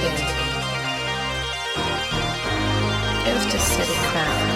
too. It was just silly crap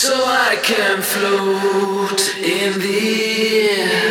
so I can float in the air.